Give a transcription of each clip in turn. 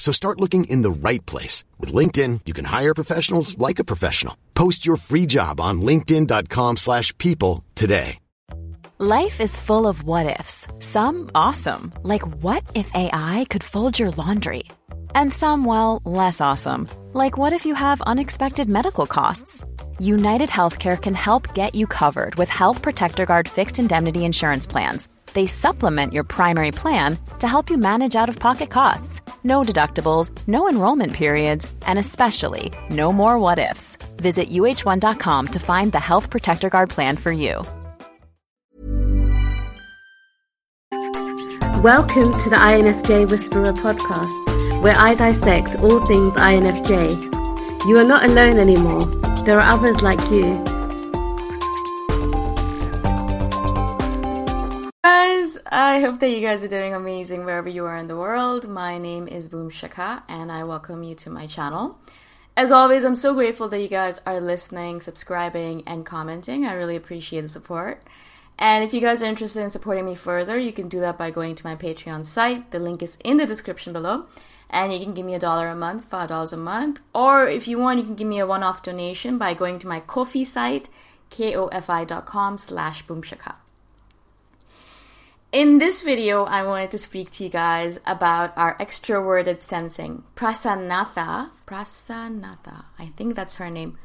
So start looking in the right place. With LinkedIn, you can hire professionals like a professional. Post your free job on linkedin.com slash people today. Life is full of what-ifs. Some awesome. Like what if AI could fold your laundry? And some, well, less awesome. Like what if you have unexpected medical costs? United Healthcare can help get you covered with Health Protector Guard fixed indemnity insurance plans. They supplement your primary plan to help you manage out of pocket costs. No deductibles, no enrollment periods, and especially no more what ifs. Visit uh1.com to find the Health Protector Guard plan for you. Welcome to the INFJ Whisperer podcast, where I dissect all things INFJ. You are not alone anymore, there are others like you. I hope that you guys are doing amazing wherever you are in the world. My name is Boom Shikha and i welcome you to my channel. As always i'm so grateful that you guys are listening subscribing and commenting. I really appreciate the support. And if you guys are interested in supporting me further you can do that by going to my patreon site. The link is in the description below. And you can give me a dollar a month five dollars a month. Or if you want you can give me a one-off donation by going to my Ko-fi site kofi.com slash boomshikha in this video, I wanted to speak to you guys about our extroverted sensing. Prasanatha, Prasanatha, I think that's her name.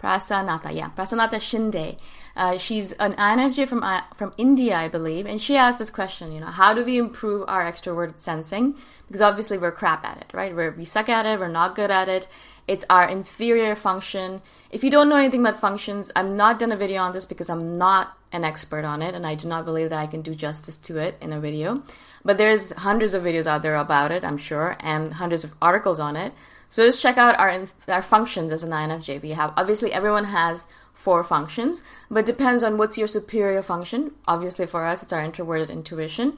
Prasanatha, yeah, Prasanatha Shinde. Uh, she's an INFJ from uh, from India, I believe, and she asked this question. You know, how do we improve our extroverted sensing? Because obviously we're crap at it, right? We're, we suck at it. We're not good at it. It's our inferior function. If you don't know anything about functions, I've not done a video on this because I'm not an expert on it and I do not believe that I can do justice to it in a video. But there's hundreds of videos out there about it, I'm sure, and hundreds of articles on it. So just check out our our functions as an INFJ. We have obviously everyone has four functions, but depends on what's your superior function. Obviously for us it's our introverted intuition.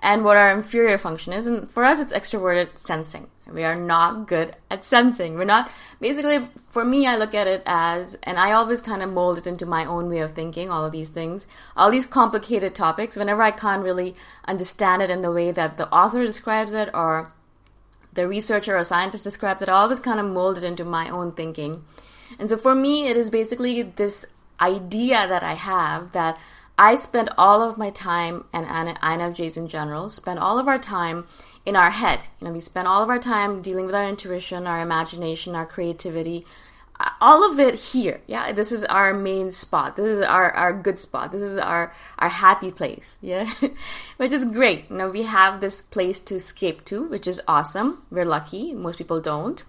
and what our inferior function is. And for us, it's extroverted sensing. We are not good at sensing. We're not, basically, for me, I look at it as, and I always kind of mold it into my own way of thinking, all of these things, all these complicated topics, whenever I can't really understand it in the way that the author describes it or the researcher or scientist describes it, I always kind of mold it into my own thinking. And so for me, it is basically this idea that I have that I spend all of my time, and INFJs in general, spend all of our time in our head. You know, we spend all of our time dealing with our intuition, our imagination, our creativity, all of it here. Yeah, this is our main spot. This is our, our good spot. This is our, our happy place. Yeah, which is great. You know, we have this place to escape to, which is awesome. We're lucky. Most people don't.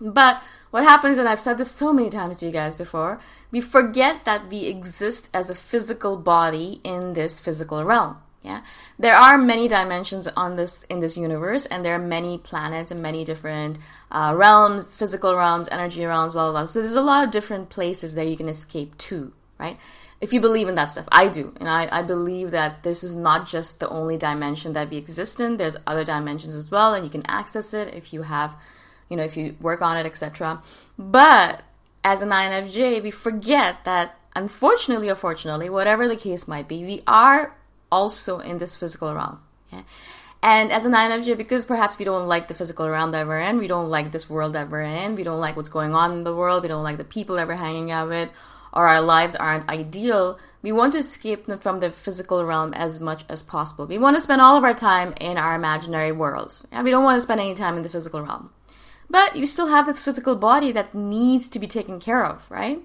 But what happens, and I've said this so many times to you guys before, we forget that we exist as a physical body in this physical realm. Yeah, there are many dimensions on this in this universe, and there are many planets and many different uh, realms, physical realms, energy realms, blah, blah blah. So there's a lot of different places that you can escape to, right? If you believe in that stuff, I do, and I, I believe that this is not just the only dimension that we exist in. There's other dimensions as well, and you can access it if you have you know, if you work on it, etc. But as an INFJ, we forget that unfortunately or fortunately, whatever the case might be, we are also in this physical realm. And as an INFJ, because perhaps we don't like the physical realm that we're in, we don't like this world that we're in, we don't like what's going on in the world, we don't like the people that we're hanging out with, or our lives aren't ideal, we want to escape from the physical realm as much as possible. We want to spend all of our time in our imaginary worlds. And we don't want to spend any time in the physical realm. But you still have this physical body that needs to be taken care of, right?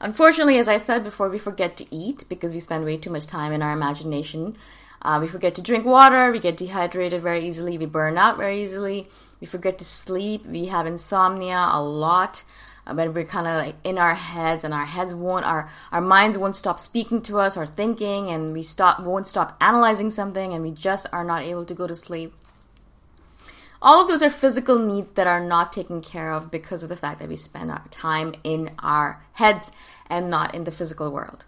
Unfortunately, as I said before, we forget to eat because we spend way too much time in our imagination. Uh, we forget to drink water, we get dehydrated very easily, we burn out very easily, we forget to sleep, we have insomnia a lot. Uh, but we're kind of like in our heads and our heads won't our our minds won't stop speaking to us or thinking and we stop won't stop analyzing something and we just are not able to go to sleep all of those are physical needs that are not taken care of because of the fact that we spend our time in our heads and not in the physical world.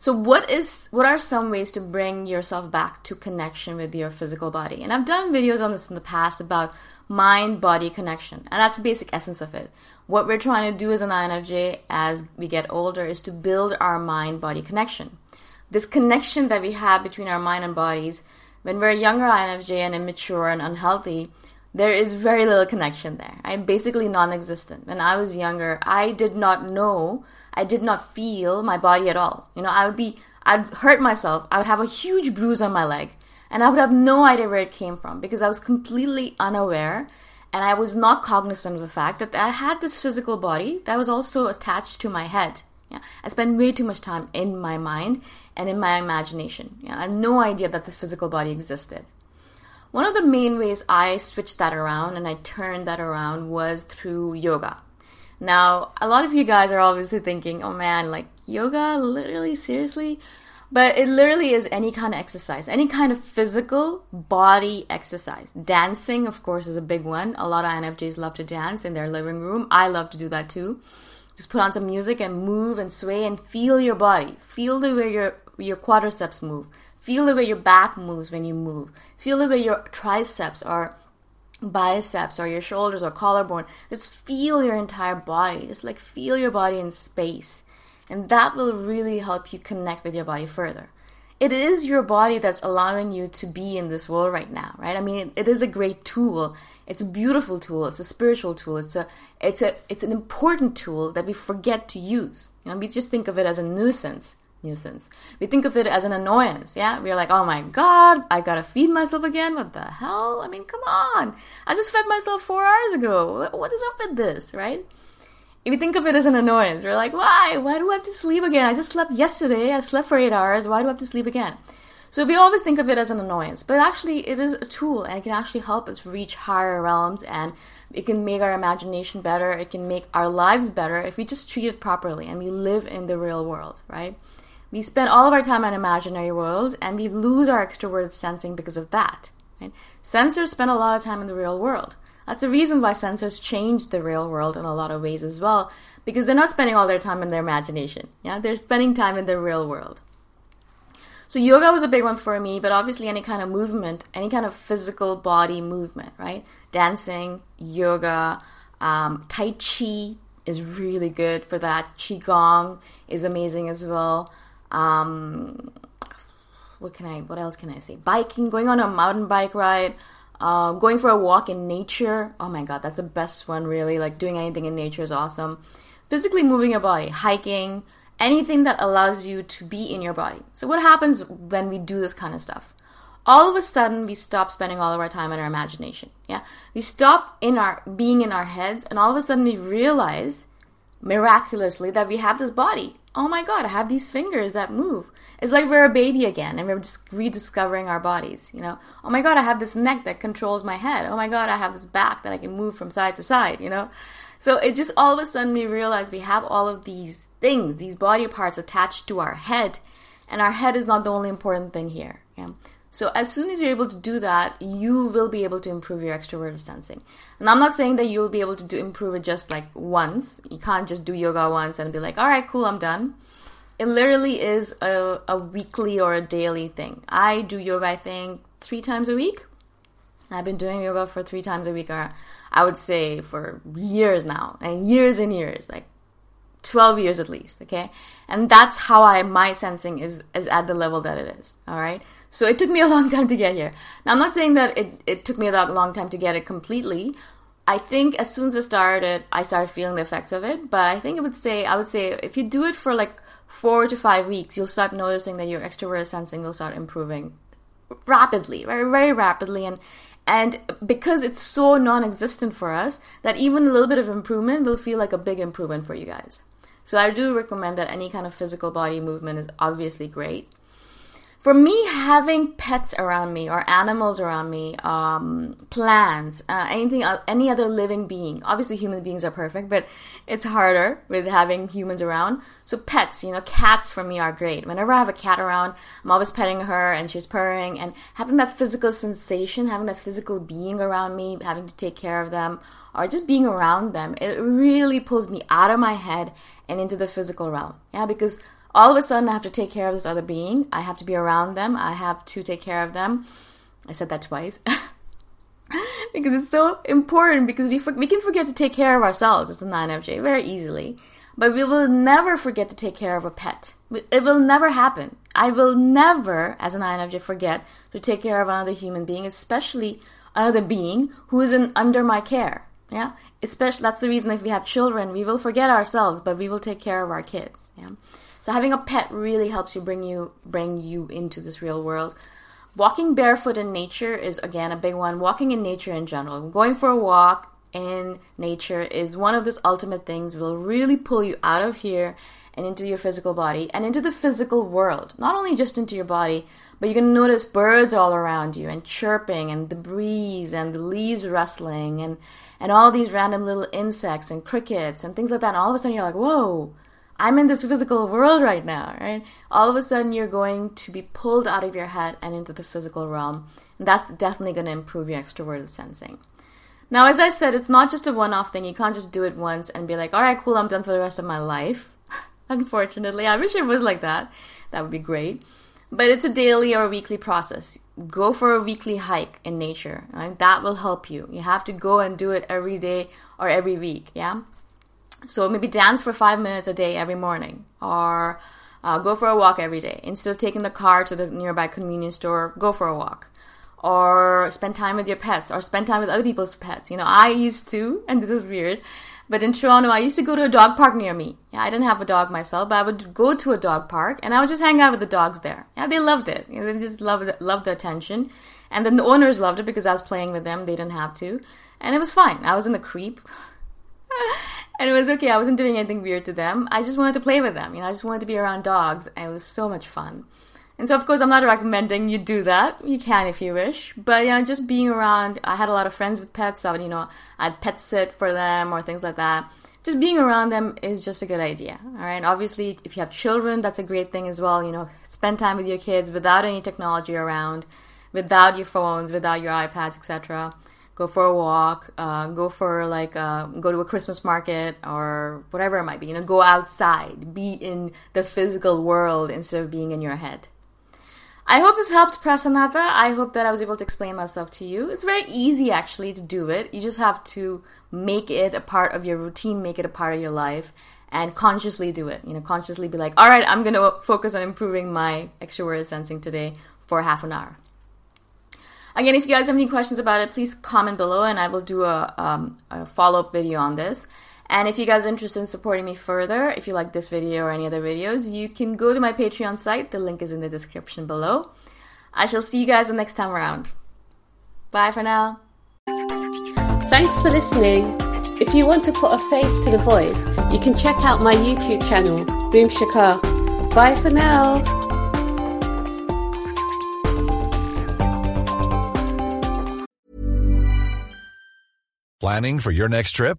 So what is what are some ways to bring yourself back to connection with your physical body? And I've done videos on this in the past about mind body connection. And that's the basic essence of it. What we're trying to do as an INFJ as we get older is to build our mind body connection. This connection that we have between our mind and bodies when we're younger INFJ and immature and unhealthy, there is very little connection there. I'm basically non existent. When I was younger, I did not know, I did not feel my body at all. You know, I would be, I'd hurt myself, I would have a huge bruise on my leg, and I would have no idea where it came from because I was completely unaware and I was not cognizant of the fact that I had this physical body that was also attached to my head. Yeah, I spent way too much time in my mind and in my imagination. Yeah, I had no idea that this physical body existed. One of the main ways I switched that around and I turned that around was through yoga. Now, a lot of you guys are obviously thinking, oh man, like yoga, literally, seriously? But it literally is any kind of exercise, any kind of physical body exercise. Dancing, of course, is a big one. A lot of INFJs love to dance in their living room. I love to do that too. Just put on some music and move and sway and feel your body. Feel the way your, your quadriceps move. Feel the way your back moves when you move. Feel the way your triceps or biceps or your shoulders or collarbone. Just feel your entire body. Just like feel your body in space. And that will really help you connect with your body further. It is your body that's allowing you to be in this world right now, right? I mean, it, is a great tool. It's a beautiful tool. It's a spiritual tool. It's a, it's a, it's an important tool that we forget to use. You know, we just think of it as a nuisance nuisance. We think of it as an annoyance, yeah? We're like, oh my god, I gotta feed myself again? What the hell? I mean, come on. I just fed myself four hours ago. What is up with this, right? If we think of it as an annoyance, we're like, why? Why do I have to sleep again? I just slept yesterday. I slept for eight hours. Why do I have to sleep again? So we always think of it as an annoyance, but actually it is a tool and it can actually help us reach higher realms and it can make our imagination better. It can make our lives better if we just treat it properly and we live in the real world, right? We spend all of our time in imaginary worlds and we lose our extroverted sensing because of that. Right? Sensors spend a lot of time in the real world. That's the reason why sensors change the real world in a lot of ways as well, because they're not spending all their time in their imagination. Yeah, they're spending time in the real world. So yoga was a big one for me, but obviously any kind of movement, any kind of physical body movement, right? Dancing, yoga, um, Tai Chi is really good for that. Qigong is amazing as well. Um, what can I? What else can I say? Biking, going on a mountain bike ride, uh, going for a walk in nature. Oh my god, that's the best one. Really, like doing anything in nature is awesome. Physically moving your body, hiking, anything that allows you to be in your body. So what happens when we do this kind of stuff? All of a sudden, we stop spending all of our time in our imagination. Yeah, we stop in our being in our heads, and all of a sudden, we realize miraculously that we have this body. Oh my god, I have these fingers that move. It's like we're a baby again and we're just rediscovering our bodies, you know. Oh my god, I have this neck that controls my head. Oh my god, I have this back that I can move from side to side, you know. So it just all of a sudden we realize we have all of these things, these body parts attached to our head, and our head is not the only important thing here. Yeah? So as soon as you're able to do that, you will be able to improve your extroverted sensing. And I'm not saying that you'll be able to do, improve it just like once. You can't just do yoga once and be like, all right, cool, I'm done. It literally is a, a weekly or a daily thing. I do yoga, I think, three times a week. I've been doing yoga for three times a week, or I would say for years now, and years and years, like 12 years at least, okay? And that's how I my sensing is is at the level that it is, all right? So it took me a long time to get here. Now I'm not saying that it, it took me a long time to get it completely. I think as soon as I started, I started feeling the effects of it. But I think I would say I would say if you do it for like four to five weeks, you'll start noticing that your extroverted sensing will start improving rapidly, very very rapidly, and and because it's so non-existent for us, that even a little bit of improvement will feel like a big improvement for you guys. So I do recommend that any kind of physical body movement is obviously great. For me, having pets around me or animals around me, um, plants, uh, anything, uh, any other living being. Obviously, human beings are perfect, but it's harder with having humans around. So pets, you know, cats for me are great. Whenever I have a cat around, I'm always petting her and she's purring and having that physical sensation, having that physical being around me, having to take care of them, or just being around them, it really pulls me out of my head and into the physical realm. Yeah, because all of a sudden I have to take care of this other being. I have to be around them. I have to take care of them. I said that twice. because it's so important because we, we can forget to take care of ourselves as a INFJ very easily. But we will never forget to take care of a pet. It will never happen. I will never, as an INFJ, forget to take care of another human being, especially another being who is in, under my care. Yeah, especially that's the reason if we have children, we will forget ourselves, but we will take care of our kids. Yeah, so having a pet really helps you bring you bring you into this real world. Walking barefoot in nature is again a big one. Walking in nature in general, going for a walk in nature is one of those ultimate things will really pull you out of here and into your physical body and into the physical world. Not only just into your body, but you can notice birds all around you and chirping and the breeze and the leaves rustling and and all these random little insects and crickets and things like that. And all of a sudden you're like, whoa, I'm in this physical world right now, right? All of a sudden you're going to be pulled out of your head and into the physical realm. And that's definitely going to improve your extroverted sensing. Now, as I said, it's not just a one off thing. You can't just do it once and be like, all right, cool, I'm done for the rest of my life. Unfortunately, I wish it was like that. That would be great. But it's a daily or weekly process. Go for a weekly hike in nature. Right? That will help you. You have to go and do it every day or every week. Yeah. So maybe dance for five minutes a day every morning, or uh, go for a walk every day. Instead of taking the car to the nearby convenience store, go for a walk, or spend time with your pets, or spend time with other people's pets. You know, I used to, and this is weird. But in Toronto, I used to go to a dog park near me. Yeah, I didn't have a dog myself, but I would go to a dog park and I would just hang out with the dogs there. Yeah, they loved it. You know, they just loved loved the attention. And then the owners loved it because I was playing with them. They didn't have to. And it was fine. I was in the creep. and it was okay. I wasn't doing anything weird to them. I just wanted to play with them. You know, I just wanted to be around dogs. It was so much fun. And so, of course, I'm not recommending you do that. You can if you wish. But, you know, just being around, I had a lot of friends with pets, so, I would, you know, I'd pet sit for them or things like that. Just being around them is just a good idea. All right. Obviously, if you have children, that's a great thing as well. You know, spend time with your kids without any technology around, without your phones, without your iPads, etc. Go for a walk. Uh, go for like uh, go to a Christmas market or whatever it might be. You know, go outside. Be in the physical world instead of being in your head. I hope this helped Prasanatha. I hope that I was able to explain myself to you. It's very easy actually to do it. You just have to make it a part of your routine, make it a part of your life, and consciously do it. You know, consciously be like, all right, I'm going to focus on improving my extroverted sensing today for half an hour. Again, if you guys have any questions about it, please comment below and I will do a, um, a follow up video on this. And if you guys are interested in supporting me further, if you like this video or any other videos, you can go to my Patreon site. The link is in the description below. I shall see you guys the next time around. Bye for now. Thanks for listening. If you want to put a face to the voice, you can check out my YouTube channel, Boom Shikha. Bye for now. Planning for your next trip?